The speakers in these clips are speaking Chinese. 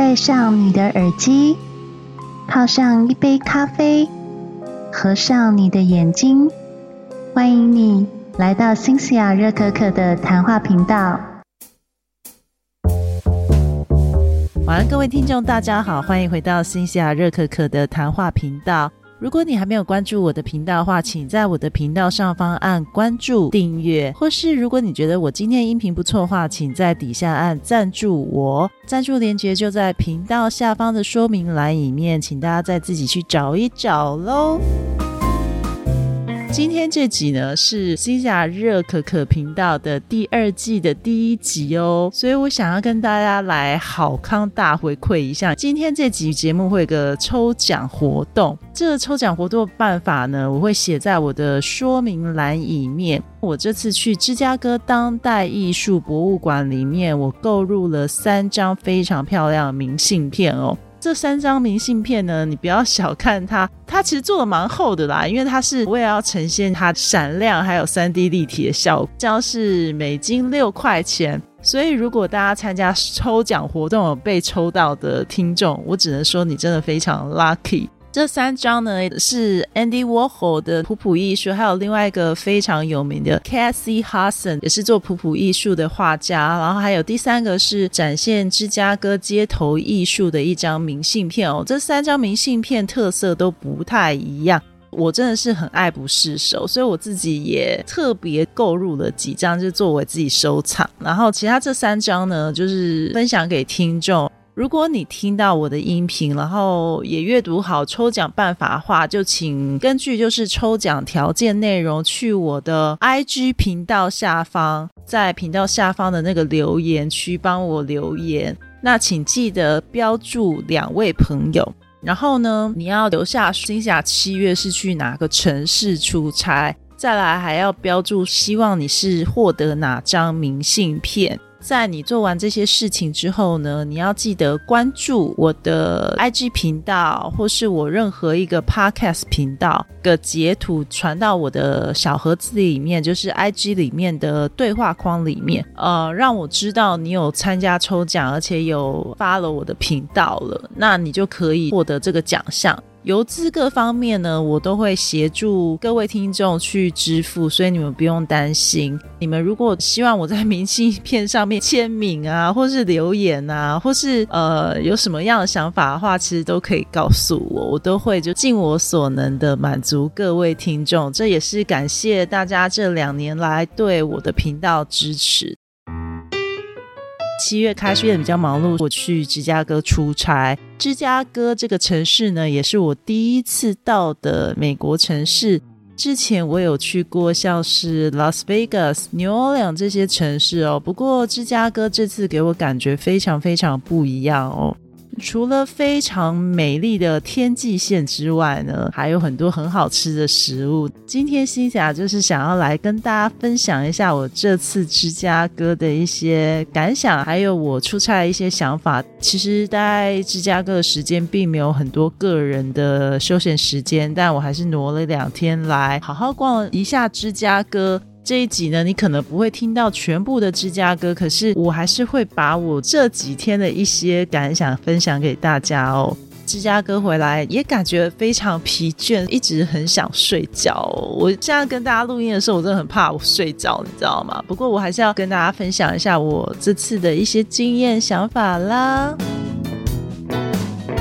戴上你的耳机，泡上一杯咖啡，合上你的眼睛，欢迎你来到新西亚热可可的谈话频道。晚安，各位听众，大家好，欢迎回到新西亚热可可的谈话频道。如果你还没有关注我的频道的话，请在我的频道上方按关注、订阅，或是如果你觉得我今天音频不错的话，请在底下按赞助我。赞助链接就在频道下方的说明栏里面，请大家再自己去找一找喽。今天这集呢是新雅热可可频道的第二季的第一集哦，所以我想要跟大家来好康大回馈一下。今天这集节目会有个抽奖活动，这个抽奖活动办法呢，我会写在我的说明栏里面。我这次去芝加哥当代艺术博物馆里面，我购入了三张非常漂亮的明信片哦。这三张明信片呢，你不要小看它，它其实做的蛮厚的啦，因为它是为了要呈现它闪亮还有三 D 立体的效果，这样是美金六块钱。所以如果大家参加抽奖活动有被抽到的听众，我只能说你真的非常 lucky。这三张呢是 Andy Warhol 的普普艺术，还有另外一个非常有名的 Cassie Hudson，也是做普普艺术的画家。然后还有第三个是展现芝加哥街头艺术的一张明信片哦。这三张明信片特色都不太一样，我真的是很爱不释手，所以我自己也特别购入了几张，就作为自己收藏。然后其他这三张呢，就是分享给听众。如果你听到我的音频，然后也阅读好抽奖办法的话，就请根据就是抽奖条件内容去我的 IG 频道下方，在频道下方的那个留言区帮我留言。那请记得标注两位朋友，然后呢，你要留下心下七月是去哪个城市出差，再来还要标注希望你是获得哪张明信片。在你做完这些事情之后呢，你要记得关注我的 IG 频道，或是我任何一个 Podcast 频道的截图传到我的小盒子里面，就是 IG 里面的对话框里面，呃，让我知道你有参加抽奖，而且有发了我的频道了，那你就可以获得这个奖项。游资各方面呢，我都会协助各位听众去支付，所以你们不用担心。你们如果希望我在明信片上面签名啊，或是留言啊，或是呃有什么样的想法的话，其实都可以告诉我，我都会就尽我所能的满足各位听众。这也是感谢大家这两年来对我的频道支持。七月开学比较忙碌，我去芝加哥出差。芝加哥这个城市呢，也是我第一次到的美国城市。之前我有去过像是 Las Vegas、New Orleans 这些城市哦，不过芝加哥这次给我感觉非常非常不一样哦。除了非常美丽的天际线之外呢，还有很多很好吃的食物。今天新霞就是想要来跟大家分享一下我这次芝加哥的一些感想，还有我出差的一些想法。其实待芝加哥的时间并没有很多个人的休闲时间，但我还是挪了两天来好好逛一下芝加哥。这一集呢，你可能不会听到全部的芝加哥，可是我还是会把我这几天的一些感想分享给大家哦。芝加哥回来也感觉非常疲倦，一直很想睡觉。我现在跟大家录音的时候，我真的很怕我睡着，你知道吗？不过我还是要跟大家分享一下我这次的一些经验想法啦。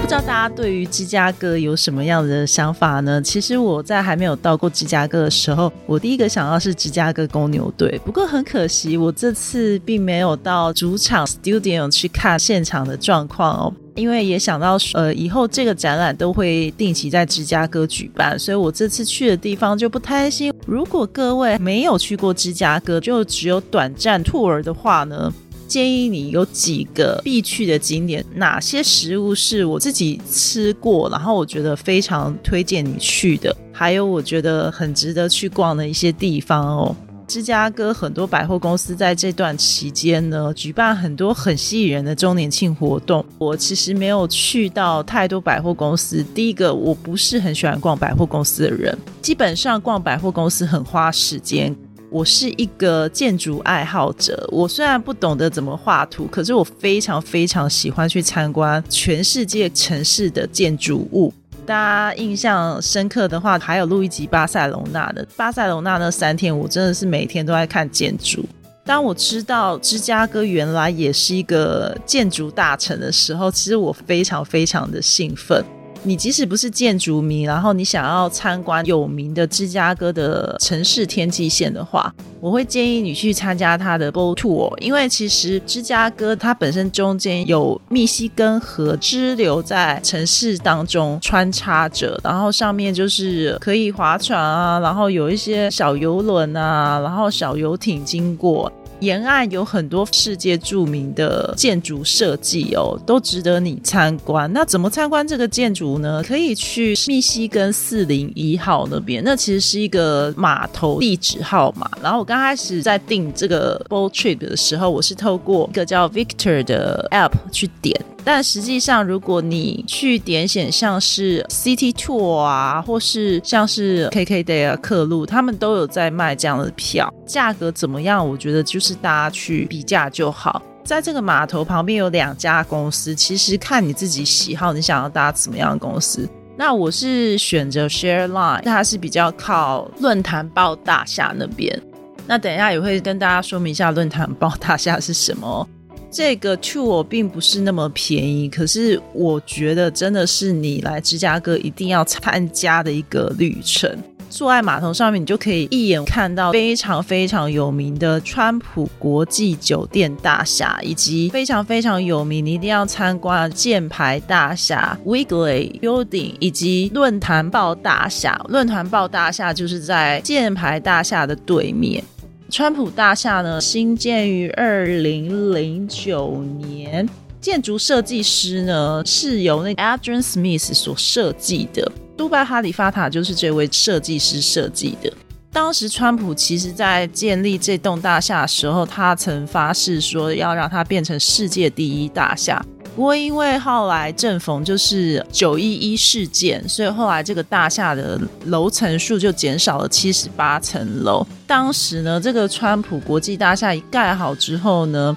不知道大家对于芝加哥有什么样的想法呢？其实我在还没有到过芝加哥的时候，我第一个想到是芝加哥公牛队。不过很可惜，我这次并没有到主场 studio 去看现场的状况哦，因为也想到呃以后这个展览都会定期在芝加哥举办，所以我这次去的地方就不太心。如果各位没有去过芝加哥，就只有短暂 tour 的话呢？建议你有几个必去的景点，哪些食物是我自己吃过，然后我觉得非常推荐你去的，还有我觉得很值得去逛的一些地方哦。芝加哥很多百货公司在这段期间呢，举办很多很吸引人的周年庆活动。我其实没有去到太多百货公司，第一个我不是很喜欢逛百货公司的人，基本上逛百货公司很花时间。我是一个建筑爱好者。我虽然不懂得怎么画图，可是我非常非常喜欢去参观全世界城市的建筑物。大家印象深刻的话，还有录一集巴塞隆纳的。巴塞隆纳那三天，我真的是每天都在看建筑。当我知道芝加哥原来也是一个建筑大城的时候，其实我非常非常的兴奋。你即使不是建筑迷，然后你想要参观有名的芝加哥的城市天际线的话，我会建议你去参加它的 boat tour，因为其实芝加哥它本身中间有密西根河支流在城市当中穿插着，然后上面就是可以划船啊，然后有一些小游轮啊，然后小游艇经过。沿岸有很多世界著名的建筑设计哦，都值得你参观。那怎么参观这个建筑呢？可以去密西根四零一号那边，那其实是一个码头地址号码。然后我刚开始在订这个 boat trip 的时候，我是透过一个叫 Victor 的 app 去点。但实际上，如果你去点选像是 City Tour 啊，或是像是 KKday 啊、客路，他们都有在卖这样的票，价格怎么样？我觉得就是大家去比价就好。在这个码头旁边有两家公司，其实看你自己喜好，你想要搭怎么样的公司。那我是选择 Share Line，它是比较靠论坛报大厦那边。那等一下也会跟大家说明一下论坛报大厦是什么。这个 tour 并不是那么便宜，可是我觉得真的是你来芝加哥一定要参加的一个旅程。坐在码头上面，你就可以一眼看到非常非常有名的川普国际酒店大厦，以及非常非常有名你一定要参观箭牌大厦 Wigley Building，以及论坛报大厦。论坛报大厦就是在箭牌大厦的对面。川普大厦呢，新建于二零零九年，建筑设计师呢是由那 Adrian Smith 所设计的。杜拜哈利法塔就是这位设计师设计的。当时川普其实在建立这栋大厦的时候，他曾发誓说要让它变成世界第一大厦。不过，因为后来正逢就是九一一事件，所以后来这个大厦的楼层数就减少了七十八层楼。当时呢，这个川普国际大厦一盖好之后呢，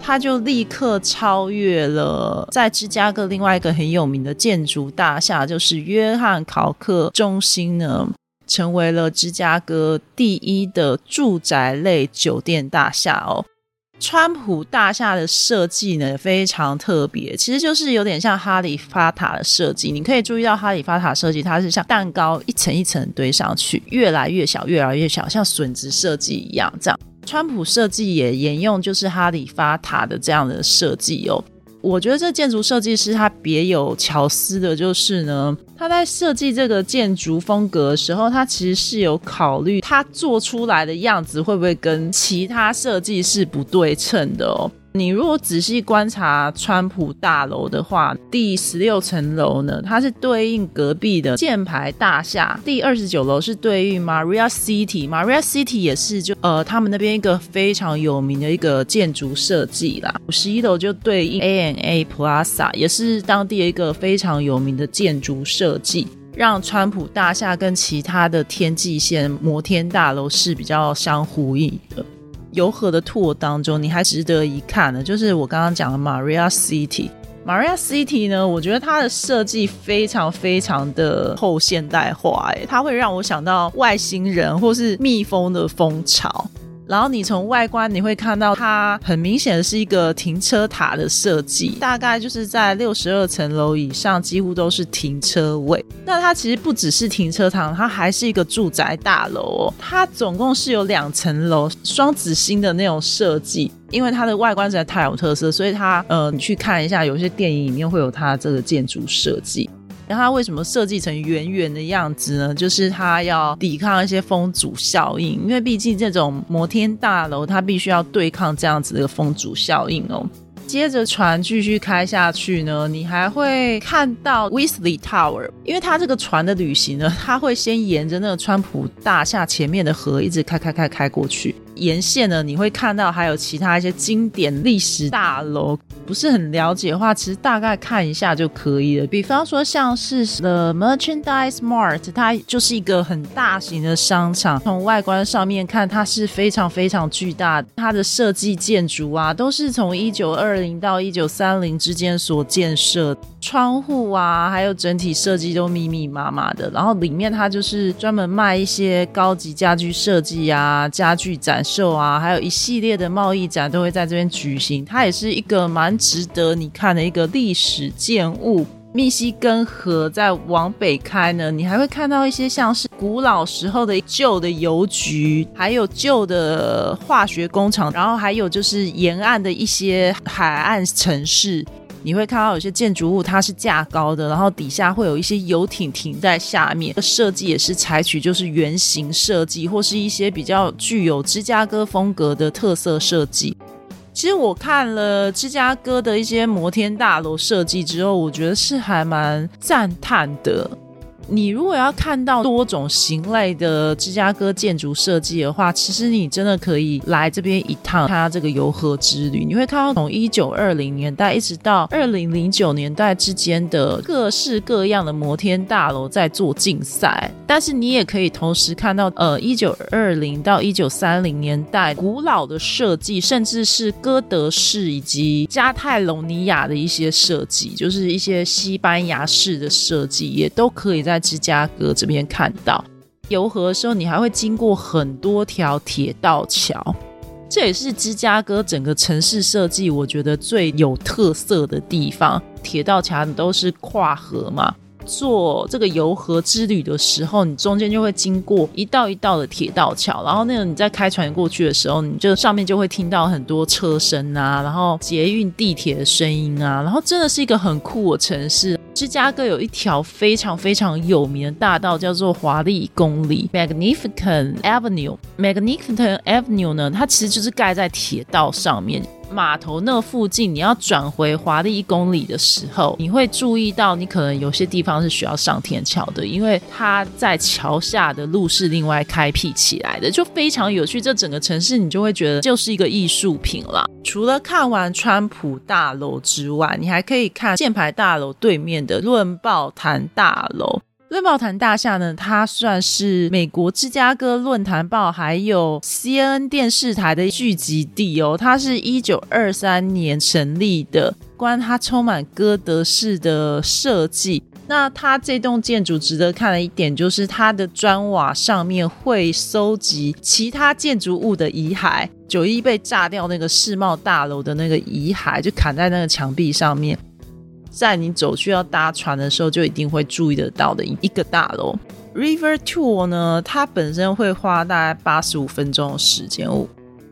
它就立刻超越了在芝加哥另外一个很有名的建筑大厦，就是约翰考克中心呢，成为了芝加哥第一的住宅类酒店大厦哦。川普大厦的设计呢非常特别，其实就是有点像哈利法塔的设计。你可以注意到哈利法塔设计，它是像蛋糕一层一层堆上去，越来越小，越来越小，像笋子设计一样。这样，川普设计也沿用就是哈利法塔的这样的设计哦。我觉得这建筑设计师他别有巧思的，就是呢，他在设计这个建筑风格的时候，他其实是有考虑他做出来的样子会不会跟其他设计是不对称的哦。你如果仔细观察川普大楼的话，第十六层楼呢，它是对应隔壁的箭牌大厦；第二十九楼是对应 Maria City，Maria City 也是就呃他们那边一个非常有名的一个建筑设计啦。五十一楼就对应 A N A Plaza，也是当地的一个非常有名的建筑设计，让川普大厦跟其他的天际线摩天大楼是比较相呼应的。柔和的 tour 当中，你还值得一看的，就是我刚刚讲的 Maria City。Maria City 呢，我觉得它的设计非常非常的后现代化，哎，它会让我想到外星人或是蜜蜂的蜂巢。然后你从外观你会看到，它很明显的是一个停车塔的设计，大概就是在六十二层楼以上，几乎都是停车位。那它其实不只是停车场，它还是一个住宅大楼哦。它总共是有两层楼，双子星的那种设计。因为它的外观实在太有特色，所以它呃，你去看一下，有些电影里面会有它这个建筑设计。那它为什么设计成圆圆的样子呢？就是它要抵抗一些风阻效应，因为毕竟这种摩天大楼它必须要对抗这样子的风阻效应哦。接着船继续开下去呢，你还会看到 Wesley Tower，因为它这个船的旅行呢，它会先沿着那个川普大厦前面的河一直开开开开过去，沿线呢你会看到还有其他一些经典历史大楼。不是很了解的话，其实大概看一下就可以了。比方说像是 The Merchandise Mart，它就是一个很大型的商场，从外观上面看，它是非常非常巨大。它的设计建筑啊，都是从一九二零到一九三零之间所建设，窗户啊，还有整体设计都密密麻麻的。然后里面它就是专门卖一些高级家居设计啊、家具展售啊，还有一系列的贸易展都会在这边举行。它也是一个蛮值得你看的一个历史建物。密西根河再往北开呢，你还会看到一些像是古老时候的旧的邮局，还有旧的化学工厂，然后还有就是沿岸的一些海岸城市。你会看到有些建筑物它是架高的，然后底下会有一些游艇停在下面。设计也是采取就是圆形设计，或是一些比较具有芝加哥风格的特色设计。其实我看了芝加哥的一些摩天大楼设计之后，我觉得是还蛮赞叹的。你如果要看到多种型类的芝加哥建筑设计的话，其实你真的可以来这边一趟，它这个游河之旅。你会看到从一九二零年代一直到二零零九年代之间的各式各样的摩天大楼在做竞赛，但是你也可以同时看到，呃，一九二零到一九三零年代古老的设计，甚至是哥德式以及加泰隆尼亚的一些设计，就是一些西班牙式的设计，也都可以在。在芝加哥这边看到游河的时候，你还会经过很多条铁道桥，这也是芝加哥整个城市设计我觉得最有特色的地方。铁道桥都是跨河嘛。做这个游河之旅的时候，你中间就会经过一道一道的铁道桥，然后那个你在开船过去的时候，你就上面就会听到很多车声啊，然后捷运、地铁的声音啊，然后真的是一个很酷的城市。芝加哥有一条非常非常有名的大道，叫做华丽公里 （Magnificent Avenue）。Magnificent Avenue 呢，它其实就是盖在铁道上面。码头那附近，你要转回华丽一公里的时候，你会注意到，你可能有些地方是需要上天桥的，因为它在桥下的路是另外开辟起来的，就非常有趣。这整个城市你就会觉得就是一个艺术品了。除了看完川普大楼之外，你还可以看箭牌大楼对面的论报坛大楼。论报坛大厦呢，它算是美国芝加哥论坛报还有 CNN 电视台的聚集地哦。它是一九二三年成立的，关它充满哥德式的设计。那它这栋建筑值得看的一点，就是它的砖瓦上面会收集其他建筑物的遗骸。九一被炸掉那个世贸大楼的那个遗骸，就砍在那个墙壁上面。在你走去要搭船的时候，就一定会注意得到的一个大楼。River Tour 呢，它本身会花大概八十五分钟的时间。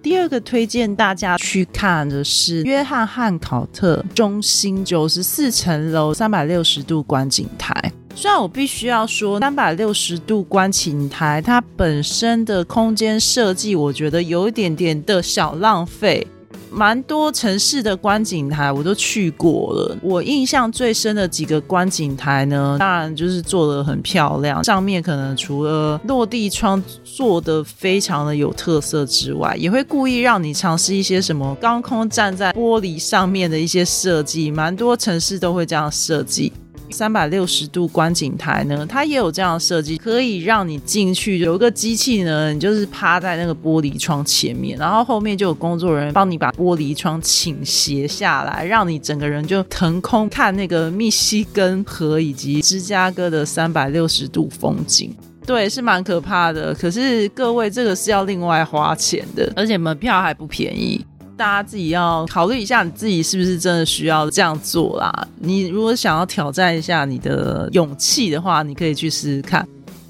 第二个推荐大家去看的是约翰汉考特中心九十四层楼三百六十度观景台。虽然我必须要说，三百六十度观景台它本身的空间设计，我觉得有一点点的小浪费。蛮多城市的观景台我都去过了，我印象最深的几个观景台呢，当然就是做的很漂亮，上面可能除了落地窗做的非常的有特色之外，也会故意让你尝试一些什么高空站在玻璃上面的一些设计，蛮多城市都会这样设计。三百六十度观景台呢，它也有这样的设计，可以让你进去有一个机器呢，你就是趴在那个玻璃窗前面，然后后面就有工作人员帮你把玻璃窗倾斜下来，让你整个人就腾空看那个密西根河以及芝加哥的三百六十度风景。对，是蛮可怕的。可是各位，这个是要另外花钱的，而且门票还不便宜。大家自己要考虑一下，你自己是不是真的需要这样做啦？你如果想要挑战一下你的勇气的话，你可以去试试看。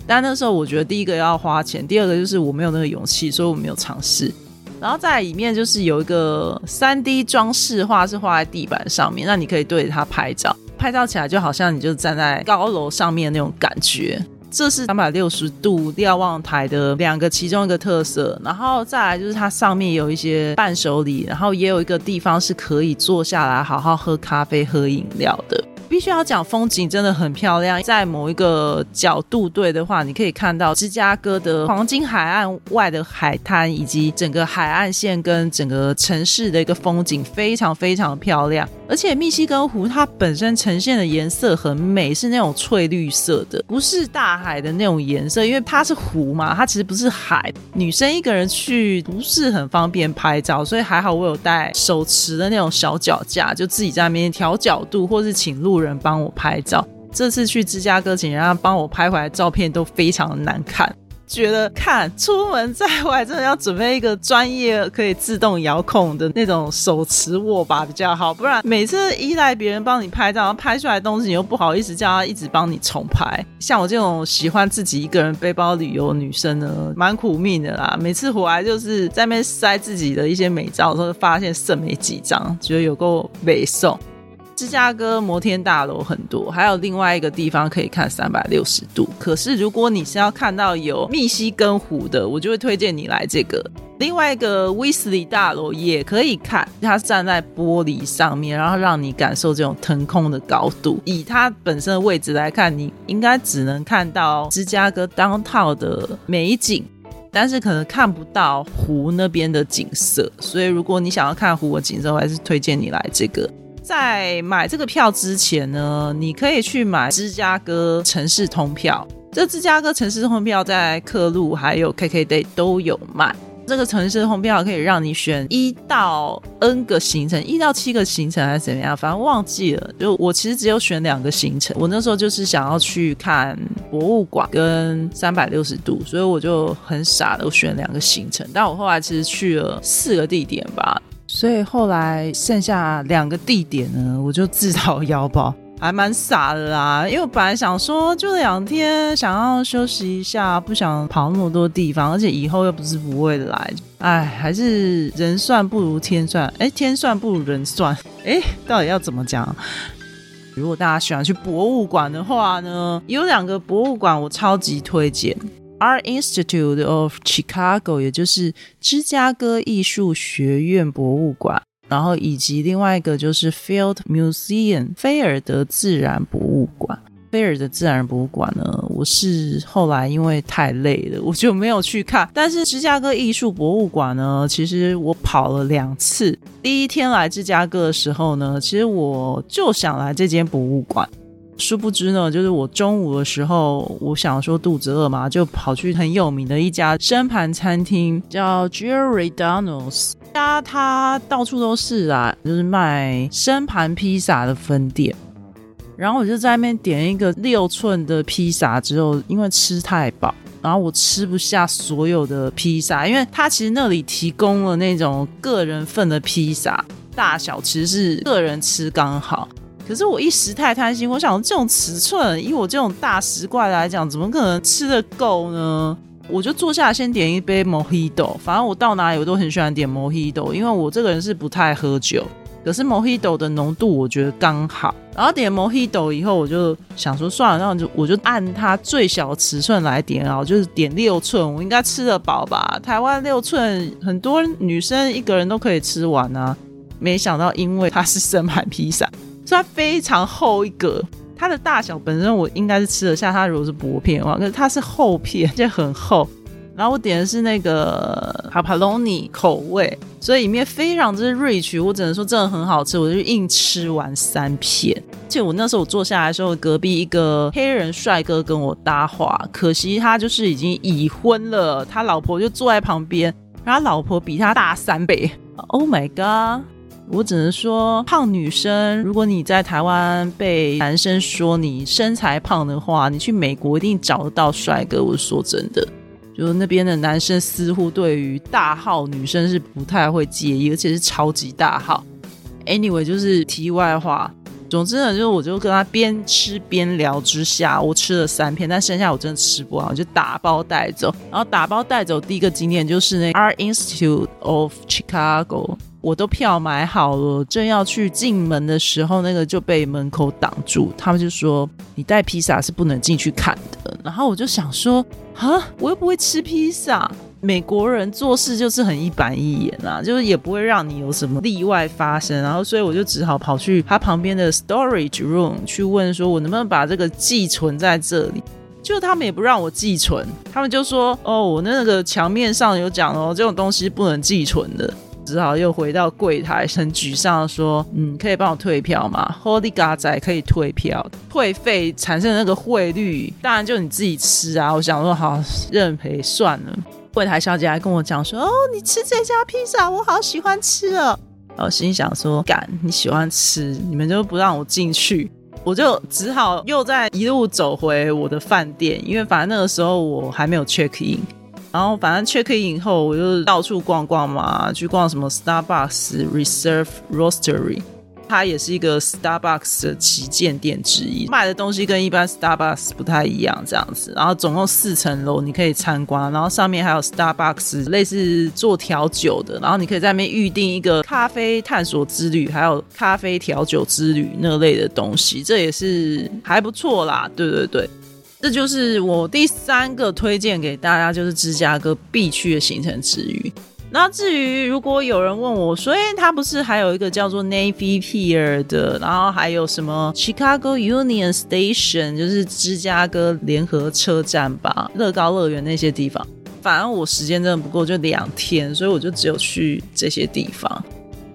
但那时候我觉得，第一个要花钱，第二个就是我没有那个勇气，所以我没有尝试。然后在里面就是有一个三 D 装饰画，是画在地板上面，那你可以对着它拍照，拍照起来就好像你就站在高楼上面那种感觉。这是三百六十度瞭望台的两个其中一个特色，然后再来就是它上面有一些伴手礼，然后也有一个地方是可以坐下来好好喝咖啡、喝饮料的。必须要讲，风景真的很漂亮。在某一个角度对的话，你可以看到芝加哥的黄金海岸外的海滩，以及整个海岸线跟整个城市的一个风景，非常非常漂亮。而且密西根湖它本身呈现的颜色很美，是那种翠绿色的，不是大海的那种颜色，因为它是湖嘛，它其实不是海。女生一个人去不是很方便拍照，所以还好我有带手持的那种小脚架，就自己在那边调角度，或是请路人帮我拍照。这次去芝加哥，请人家帮我拍回来照片都非常的难看。觉得看出门在外，真的要准备一个专业可以自动遥控的那种手持握把比较好，不然每次依赖别人帮你拍照，然后拍出来的东西你又不好意思叫他一直帮你重拍。像我这种喜欢自己一个人背包旅游女生呢，蛮苦命的啦。每次回来就是在那边塞自己的一些美照的时候，发现剩没几张，觉得有够美送。芝加哥摩天大楼很多，还有另外一个地方可以看三百六十度。可是如果你是要看到有密西根湖的，我就会推荐你来这个。另外一个威斯利大楼也可以看，它站在玻璃上面，然后让你感受这种腾空的高度。以它本身的位置来看，你应该只能看到芝加哥当套的美景，但是可能看不到湖那边的景色。所以如果你想要看湖的景色，我还是推荐你来这个。在买这个票之前呢，你可以去买芝加哥城市通票。这芝加哥城市通票在客路还有 KKday 都有卖。这个城市通票可以让你选一到 N 个行程，一到七个行程还是怎么样，反正忘记了。就我其实只有选两个行程，我那时候就是想要去看博物馆跟三百六十度，所以我就很傻的选两个行程。但我后来其实去了四个地点吧。所以后来剩下两个地点呢，我就自掏腰包，还蛮傻的啦。因为我本来想说就两天，想要休息一下，不想跑那么多地方，而且以后又不是不会来，哎，还是人算不如天算，哎，天算不如人算，哎，到底要怎么讲？如果大家喜欢去博物馆的话呢，有两个博物馆我超级推荐。Art Institute of Chicago，也就是芝加哥艺术学院博物馆，然后以及另外一个就是 Field Museum，菲尔德自然博物馆。菲尔德自然博物馆呢，我是后来因为太累了，我就没有去看。但是芝加哥艺术博物馆呢，其实我跑了两次。第一天来芝加哥的时候呢，其实我就想来这间博物馆。殊不知呢，就是我中午的时候，我想说肚子饿嘛，就跑去很有名的一家生盘餐厅，叫 Jerry Donals 家，它到处都是啊，就是卖生盘披萨的分店。然后我就在那边点一个六寸的披萨，之后因为吃太饱，然后我吃不下所有的披萨，因为它其实那里提供了那种个人份的披萨，大小其实是个人吃刚好。可是我一时太贪心，我想这种尺寸，以我这种大食怪来讲，怎么可能吃得够呢？我就坐下先点一杯 Mojito，反正我到哪里我都很喜欢点 Mojito，因为我这个人是不太喝酒。可是 Mojito 的浓度我觉得刚好，然后点 Mojito 以后，我就想说算了，那就我就按它最小尺寸来点啊，就是点六寸，我应该吃得饱吧？台湾六寸很多女生一个人都可以吃完啊，没想到因为它是生盘披萨。所以它非常厚一个，它的大小本身我应该是吃得下。它如果是薄片的话，可是它是厚片，就很厚。然后我点的是那个哈帕罗尼口味，所以里面非常之 rich，我只能说真的很好吃。我就硬吃完三片。而且我那时候我坐下来的时候，隔壁一个黑人帅哥跟我搭话，可惜他就是已经已婚了，他老婆就坐在旁边，然后老婆比他大三倍。Oh my god！我只能说，胖女生，如果你在台湾被男生说你身材胖的话，你去美国一定找得到帅哥。我说真的，就那边的男生似乎对于大号女生是不太会介意，而且是超级大号。Anyway，就是题外话。总之呢，就是我就跟他边吃边聊之下，我吃了三片，但剩下我真的吃不完，我就打包带走。然后打包带走第一个景点就是那 Art Institute of Chicago。我都票买好了，正要去进门的时候，那个就被门口挡住。他们就说：“你带披萨是不能进去看的。”然后我就想说：“啊，我又不会吃披萨。”美国人做事就是很一板一眼啊，就是也不会让你有什么例外发生。然后，所以我就只好跑去他旁边的 storage room 去问，说我能不能把这个寄存在这里。就他们也不让我寄存，他们就说：“哦，我那个墙面上有讲哦，这种东西不能寄存的。”只好又回到柜台，很沮丧说：“嗯，可以帮我退票吗？Holy God 仔可以退票，退费产生那个汇率，当然就你自己吃啊。”我想说，好认赔算了。柜台小姐还跟我讲说：“哦，你吃这家披萨，我好喜欢吃哦。”我心想说：“敢，你喜欢吃，你们就不让我进去。”我就只好又在一路走回我的饭店，因为反正那个时候我还没有 check in，然后反正 check in 以后我就到处逛逛嘛，去逛什么 Starbucks Reserve Roastery。它也是一个 Starbucks 的旗舰店之一，卖的东西跟一般 Starbucks 不太一样，这样子。然后总共四层楼，你可以参观。然后上面还有 Starbucks 类似做调酒的，然后你可以在那边预定一个咖啡探索之旅，还有咖啡调酒之旅那类的东西，这也是还不错啦。对对对，这就是我第三个推荐给大家，就是芝加哥必去的行程之余。那至于如果有人问我，所以它不是还有一个叫做 Navy Pier 的，然后还有什么 Chicago Union Station，就是芝加哥联合车站吧，乐高乐园那些地方。反正我时间真的不够，就两天，所以我就只有去这些地方。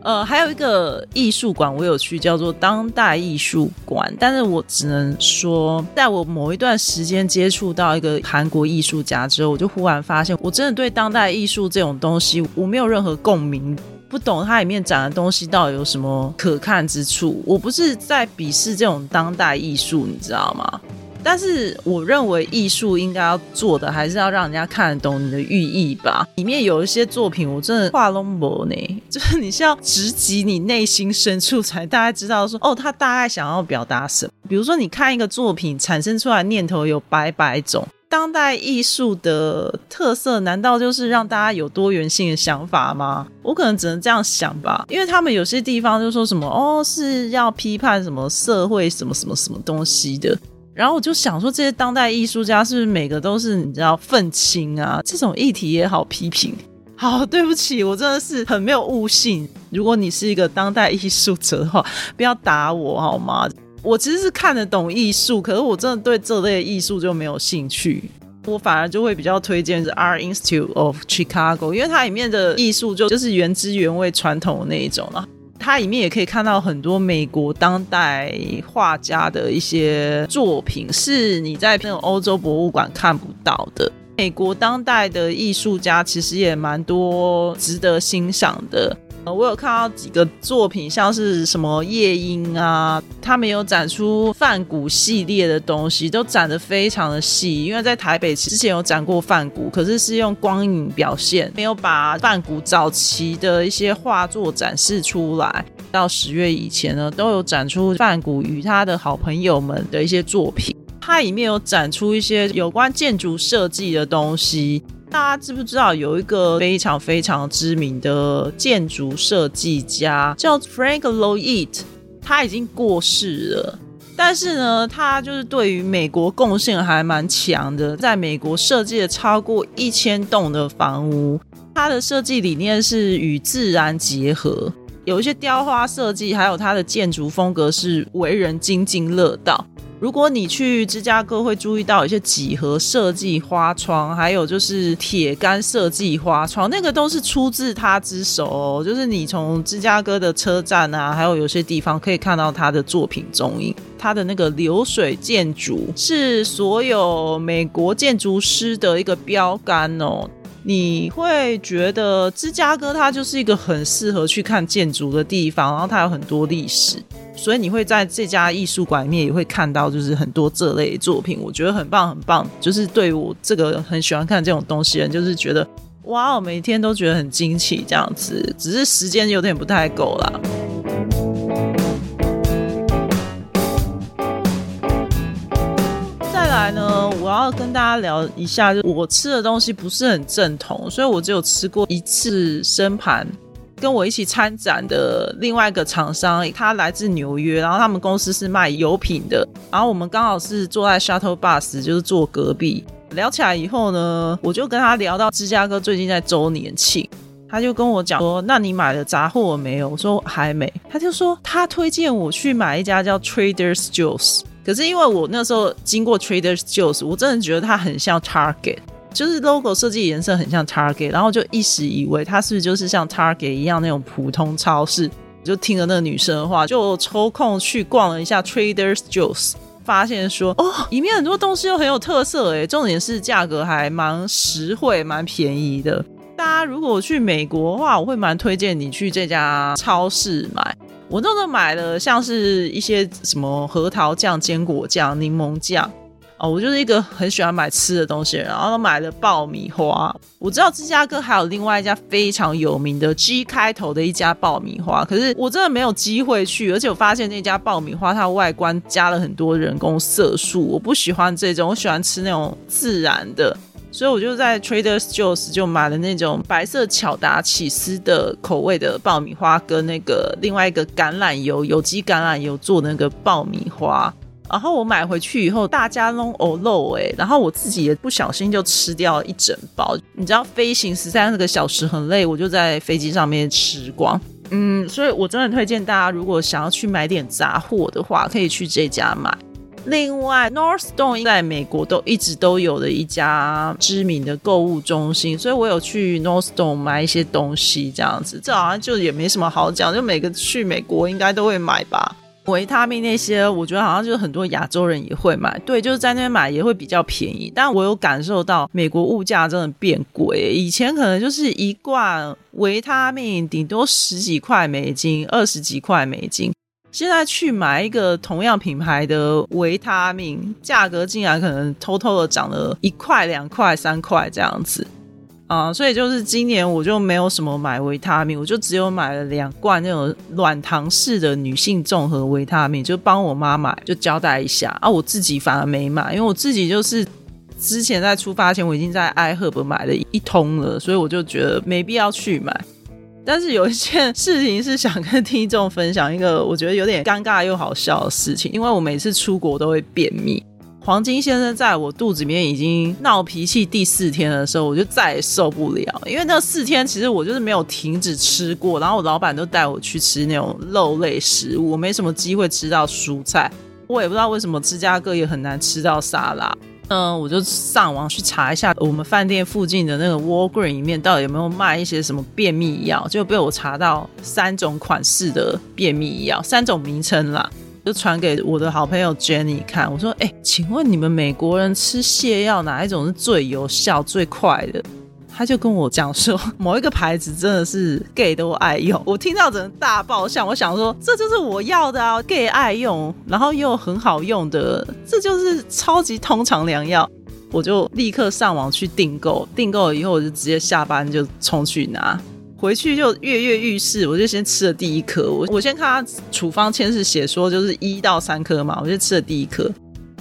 呃，还有一个艺术馆我有去，叫做当代艺术馆。但是我只能说，在我某一段时间接触到一个韩国艺术家之后，我就忽然发现，我真的对当代艺术这种东西，我没有任何共鸣，不懂它里面展的东西到底有什么可看之处。我不是在鄙视这种当代艺术，你知道吗？但是我认为艺术应该要做的，还是要让人家看得懂你的寓意吧。里面有一些作品，我真的画龙博呢，就是你是要直击你内心深处，才大概知道说，哦，他大概想要表达什么。比如说，你看一个作品产生出来念头有百百种，当代艺术的特色难道就是让大家有多元性的想法吗？我可能只能这样想吧，因为他们有些地方就说什么，哦，是要批判什么社会什么什么什么东西的。然后我就想说，这些当代艺术家是不是每个都是你知道愤青啊？这种议题也好批评。好，对不起，我真的是很没有悟性。如果你是一个当代艺术者的话，不要打我好吗？我其实是看得懂艺术，可是我真的对这类艺术就没有兴趣。我反而就会比较推荐是 Art Institute of Chicago，因为它里面的艺术就就是原汁原味、传统的那一种了。它里面也可以看到很多美国当代画家的一些作品，是你在那种欧洲博物馆看不到的。美国当代的艺术家其实也蛮多值得欣赏的。我有看到几个作品，像是什么夜莺啊，他们有展出梵谷系列的东西，都展得非常的细。因为在台北之前有展过梵谷，可是是用光影表现，没有把梵谷早期的一些画作展示出来。到十月以前呢，都有展出梵谷与他的好朋友们的一些作品。它里面有展出一些有关建筑设计的东西。大家知不知道有一个非常非常知名的建筑设计家叫 Frank Lloyd？他已经过世了，但是呢，他就是对于美国贡献还蛮强的，在美国设计了超过一千栋的房屋。他的设计理念是与自然结合，有一些雕花设计，还有他的建筑风格是为人津津乐道。如果你去芝加哥，会注意到一些几何设计花窗，还有就是铁杆设计花窗，那个都是出自他之手。就是你从芝加哥的车站啊，还有有些地方可以看到他的作品踪影。他的那个流水建筑是所有美国建筑师的一个标杆哦。你会觉得芝加哥它就是一个很适合去看建筑的地方，然后它有很多历史。所以你会在这家艺术馆里面也会看到，就是很多这类作品，我觉得很棒很棒。就是对我这个很喜欢看这种东西的人，就是觉得哇，我每天都觉得很惊奇这样子，只是时间有点不太够啦。要跟大家聊一下，就我吃的东西不是很正统，所以我只有吃过一次生盘。跟我一起参展的另外一个厂商，他来自纽约，然后他们公司是卖油品的，然后我们刚好是坐在 shuttle bus，就是坐隔壁。聊起来以后呢，我就跟他聊到芝加哥最近在周年庆，他就跟我讲说：“那你买了杂货没有？”我说：“还没。”他就说他推荐我去买一家叫 Traders Joe's，可是因为我那时候经过 Traders Joe's，我真的觉得它很像 Target，就是 logo 设计颜色很像 Target，然后就一时以为它是不是就是像 Target 一样那种普通超市，就听了那个女生的话，就抽空去逛了一下 Traders Joe's。发现说哦，里面很多东西都很有特色诶，重点是价格还蛮实惠、蛮便宜的。大家如果去美国的话，我会蛮推荐你去这家超市买。我那时候买了像是一些什么核桃酱、坚果酱、柠檬酱。哦，我就是一个很喜欢买吃的东西，然后买了爆米花。我知道芝加哥还有另外一家非常有名的 G 开头的一家爆米花，可是我真的没有机会去，而且我发现那家爆米花它外观加了很多人工色素，我不喜欢这种，我喜欢吃那种自然的，所以我就在 Trader Joe's 就买了那种白色巧达起司的口味的爆米花，跟那个另外一个橄榄油有机橄榄油做的那个爆米花。然后我买回去以后，大家弄哦漏哎，然后我自己也不小心就吃掉一整包。你知道飞行十三四个小时很累，我就在飞机上面吃光。嗯，所以我真的推荐大家，如果想要去买点杂货的话，可以去这家买。另外，Northstone 在美国都一直都有的一家知名的购物中心，所以我有去 Northstone 买一些东西，这样子。这好像就也没什么好讲，就每个去美国应该都会买吧。维他命那些，我觉得好像就是很多亚洲人也会买，对，就是在那边买也会比较便宜。但我有感受到美国物价真的变贵，以前可能就是一罐维他命顶多十几块美金、二十几块美金，现在去买一个同样品牌的维他命，价格竟然可能偷偷的涨了一块、两块、三块这样子。啊，所以就是今年我就没有什么买维他命，我就只有买了两罐那种软糖式的女性综合维他命，就帮我妈买，就交代一下啊。我自己反而没买，因为我自己就是之前在出发前我已经在 iHerb 买了一通了，所以我就觉得没必要去买。但是有一件事情是想跟听众分享一个我觉得有点尴尬又好笑的事情，因为我每次出国都会便秘。黄金先生在我肚子里面已经闹脾气第四天的时候，我就再也受不了。因为那四天其实我就是没有停止吃过，然后我老板都带我去吃那种肉类食物，我没什么机会吃到蔬菜。我也不知道为什么芝加哥也很难吃到沙拉。嗯，我就上网去查一下我们饭店附近的那个 Walgreen 里面到底有没有卖一些什么便秘药，就被我查到三种款式的便秘药，三种名称啦。就传给我的好朋友 Jenny 看，我说：“哎，请问你们美国人吃泻药哪一种是最有效、最快的？”他就跟我讲说，某一个牌子真的是 gay 都爱用。我听到整个大爆笑，我想说这就是我要的啊，gay 爱用，然后又很好用的，这就是超级通常良药。我就立刻上网去订购，订购了以后我就直接下班就冲去拿。回去就跃跃欲试，我就先吃了第一颗。我我先看他处方签是写说就是一到三颗嘛，我就吃了第一颗。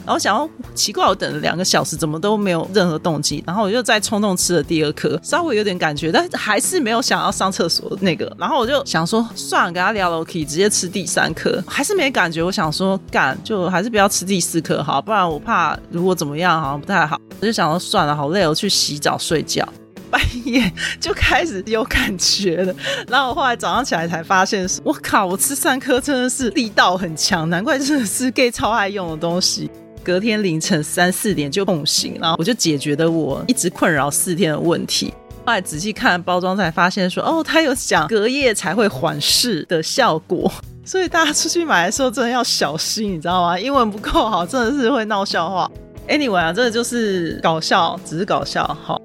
然后想要奇怪，我等了两个小时，怎么都没有任何动静。然后我就再冲动吃了第二颗，稍微有点感觉，但还是没有想要上厕所那个。然后我就想说，算了，跟他聊了，我可以直接吃第三颗，还是没感觉。我想说，干就还是不要吃第四颗好，不然我怕如果怎么样好像不太好。我就想说，算了，好累，我去洗澡睡觉。半夜就开始有感觉了，然后我后来早上起来才发现，我靠，我吃三颗真的是力道很强，难怪真的是 gay 超爱用的东西。隔天凌晨三四点就痛醒，然后我就解决了我一直困扰四天的问题。后来仔细看包装才发现，说哦，它有讲隔夜才会缓释的效果，所以大家出去买的时候真的要小心，你知道吗？英文不够好，真的是会闹笑话。Anyway 啊，真的就是搞笑，只是搞笑，好。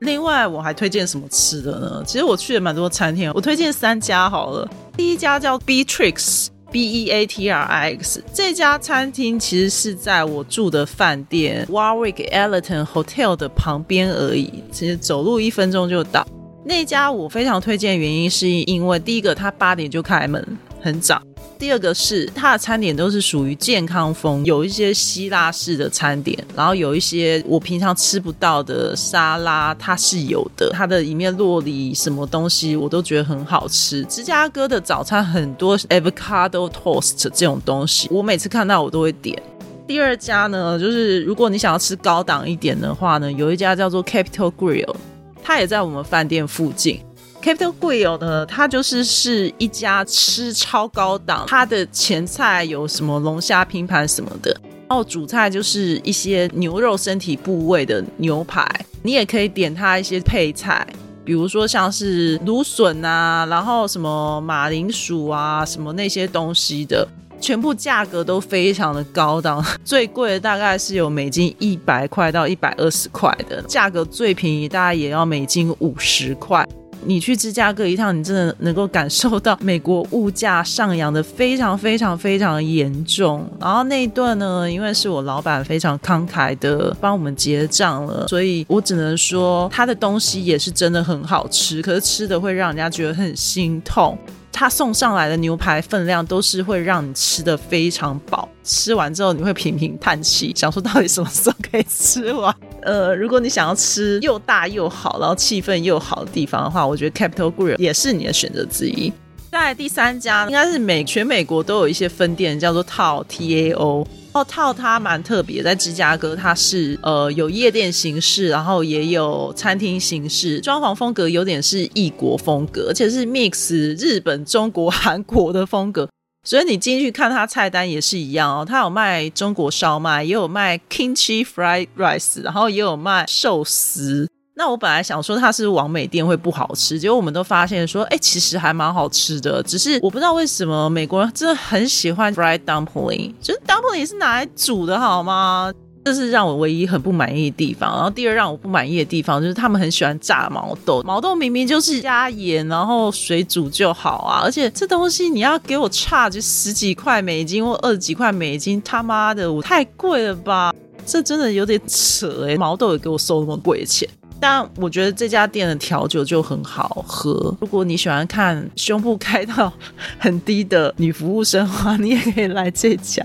另外，我还推荐什么吃的呢？其实我去了蛮多餐厅，我推荐三家好了。第一家叫 B Tricks，Beatrix 这家餐厅其实是在我住的饭店 Warwick Elton Hotel 的旁边而已，其实走路一分钟就到。那家我非常推荐，原因是因为第一个，它八点就开门，很早。第二个是它的餐点都是属于健康风，有一些希腊式的餐点，然后有一些我平常吃不到的沙拉，它是有的。它的里面洛里什么东西我都觉得很好吃。芝加哥的早餐很多 avocado toast 这种东西，我每次看到我都会点。第二家呢，就是如果你想要吃高档一点的话呢，有一家叫做 Capital Grill，它也在我们饭店附近。Capital Grill 呢，它就是是一家吃超高档，它的前菜有什么龙虾拼盘什么的，然后主菜就是一些牛肉身体部位的牛排，你也可以点它一些配菜，比如说像是芦笋啊，然后什么马铃薯啊，什么那些东西的。全部价格都非常的高档，最贵的大概是有美金一百块到一百二十块的，价格最便宜大概也要美金五十块。你去芝加哥一趟，你真的能够感受到美国物价上扬的非常非常非常严重。然后那一顿呢，因为是我老板非常慷慨的帮我们结账了，所以我只能说他的东西也是真的很好吃，可是吃的会让人家觉得很心痛。他送上来的牛排分量都是会让你吃的非常饱，吃完之后你会频频叹气，想说到底什么时候可以吃完？呃，如果你想要吃又大又好，然后气氛又好的地方的话，我觉得 Capital Grill 也是你的选择之一。在第三家应该是美全美国都有一些分店，叫做套 T A O。然后套它蛮特别，在芝加哥它是呃有夜店形式，然后也有餐厅形式，装潢风格有点是异国风格，而且是 mix 日本、中国、韩国的风格。所以你进去看他菜单也是一样哦，他有卖中国烧麦，也有卖 kimchi fried rice，然后也有卖寿司。那我本来想说他是王美店会不好吃，结果我们都发现说，哎，其实还蛮好吃的。只是我不知道为什么美国人真的很喜欢 fried dumpling，就是 dumpling 是拿来煮的好吗？这是让我唯一很不满意的地方。然后第二让我不满意的地方就是他们很喜欢炸毛豆，毛豆明明就是加盐然后水煮就好啊，而且这东西你要给我差就十几块美金或二十几块美金，他妈的我太贵了吧？这真的有点扯哎，毛豆也给我收那么贵的钱。但我觉得这家店的调酒就很好喝。如果你喜欢看胸部开到很低的女服务生的话，你也可以来这家。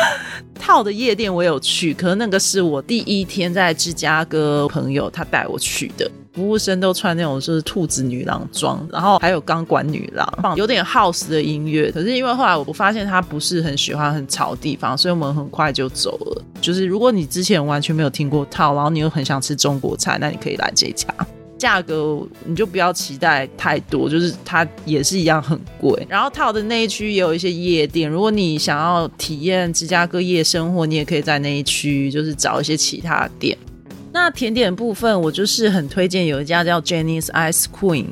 套的夜店我有去，可是那个是我第一天在芝加哥朋友他带我去的。服务生都穿那种就是兔子女郎装，然后还有钢管女郎，放有点 house 的音乐。可是因为后来我发现他不是很喜欢很吵的地方，所以我们很快就走了。就是如果你之前完全没有听过套，然后你又很想吃中国菜，那你可以来这家。价格你就不要期待太多，就是它也是一样很贵。然后套的那一区也有一些夜店，如果你想要体验芝加哥夜生活，你也可以在那一区就是找一些其他店。那甜点部分，我就是很推荐有一家叫 Jenny's Ice Queen。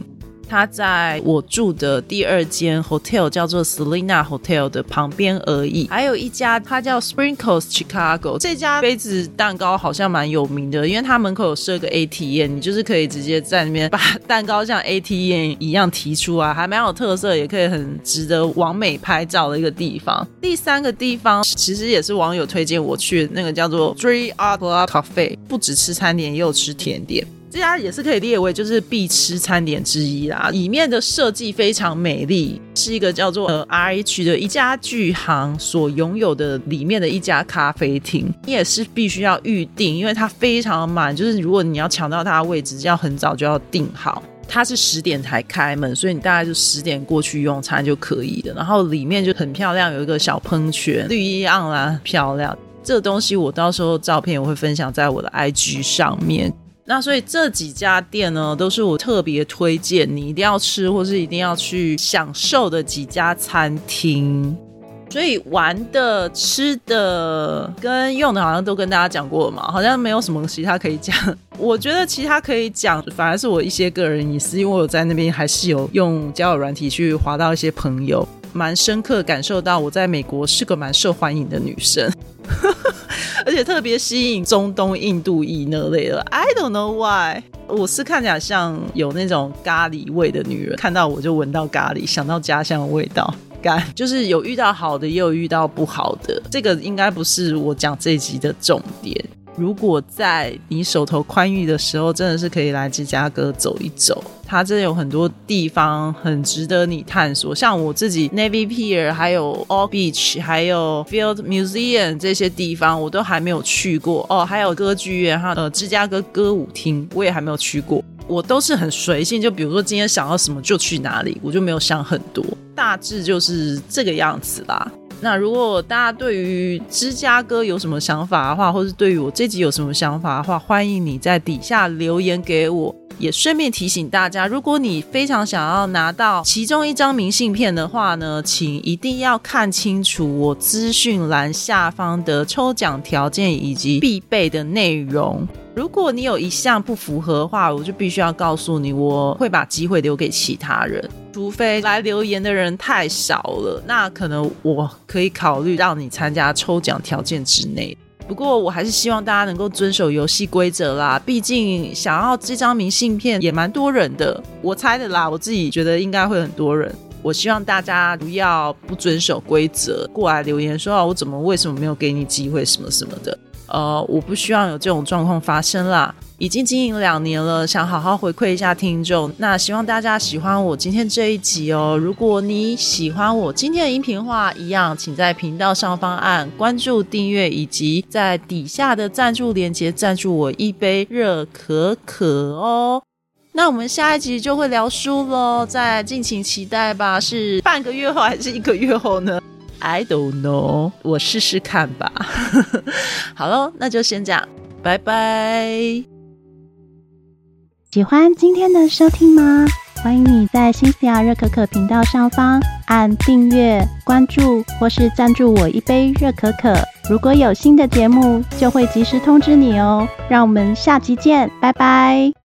它在我住的第二间 hotel 叫做 Selina Hotel 的旁边而已。还有一家，它叫 Sprinkles Chicago。这家杯子蛋糕好像蛮有名的，因为它门口有设个 ATM，你就是可以直接在那边把蛋糕像 ATM 一样提出来，还蛮有特色，也可以很值得完美拍照的一个地方。第三个地方其实也是网友推荐我去那个叫做 Three Art Cafe，不止吃餐点，也有吃甜点。这家也是可以列为就是必吃餐点之一啦，里面的设计非常美丽，是一个叫做呃 R H 的一家巨行所拥有的里面的一家咖啡厅，你也是必须要预定，因为它非常满，就是如果你要抢到它的位置，要很早就要订好。它是十点才开门，所以你大概就十点过去用餐就可以了。然后里面就很漂亮，有一个小喷泉，绿意盎然，漂亮。这个东西我到时候照片我会分享在我的 I G 上面。那所以这几家店呢，都是我特别推荐你一定要吃或是一定要去享受的几家餐厅。所以玩的、吃的跟用的，好像都跟大家讲过了嘛，好像没有什么其他可以讲。我觉得其他可以讲，反而是我一些个人隐私，因为我在那边还是有用交友软体去划到一些朋友，蛮深刻感受到我在美国是个蛮受欢迎的女生。而且特别吸引中东、印度裔那类的，I don't know why。我是看起来像有那种咖喱味的女人，看到我就闻到咖喱，想到家乡的味道。干就是有遇到好的，也有遇到不好的。这个应该不是我讲这集的重点。如果在你手头宽裕的时候，真的是可以来芝加哥走一走。它真的有很多地方很值得你探索，像我自己 Navy Pier，还有 All Beach，还有 Field Museum 这些地方，我都还没有去过哦。还有歌剧院，哈，呃，芝加哥歌舞厅，我也还没有去过。我都是很随性，就比如说今天想要什么就去哪里，我就没有想很多，大致就是这个样子啦。那如果大家对于芝加哥有什么想法的话，或是对于我这集有什么想法的话，欢迎你在底下留言给我。也顺便提醒大家，如果你非常想要拿到其中一张明信片的话呢，请一定要看清楚我资讯栏下方的抽奖条件以及必备的内容。如果你有一项不符合的话，我就必须要告诉你，我会把机会留给其他人，除非来留言的人太少了，那可能我可以考虑让你参加抽奖条件之内。不过我还是希望大家能够遵守游戏规则啦，毕竟想要这张明信片也蛮多人的，我猜的啦，我自己觉得应该会很多人。我希望大家不要不遵守规则过来留言说啊，我怎么为什么没有给你机会什么什么的。呃，我不希望有这种状况发生啦。已经经营两年了，想好好回馈一下听众。那希望大家喜欢我今天这一集哦。如果你喜欢我今天的音频话，一样，请在频道上方按关注、订阅，以及在底下的赞助链接赞助我一杯热可可哦。那我们下一集就会聊书喽，再敬请期待吧。是半个月后还是一个月后呢？I don't know，我试试看吧。好喽，那就先这样，拜拜。喜欢今天的收听吗？欢迎你在新西亚热可可频道上方按订阅、关注，或是赞助我一杯热可可。如果有新的节目，就会及时通知你哦。让我们下集见，拜拜。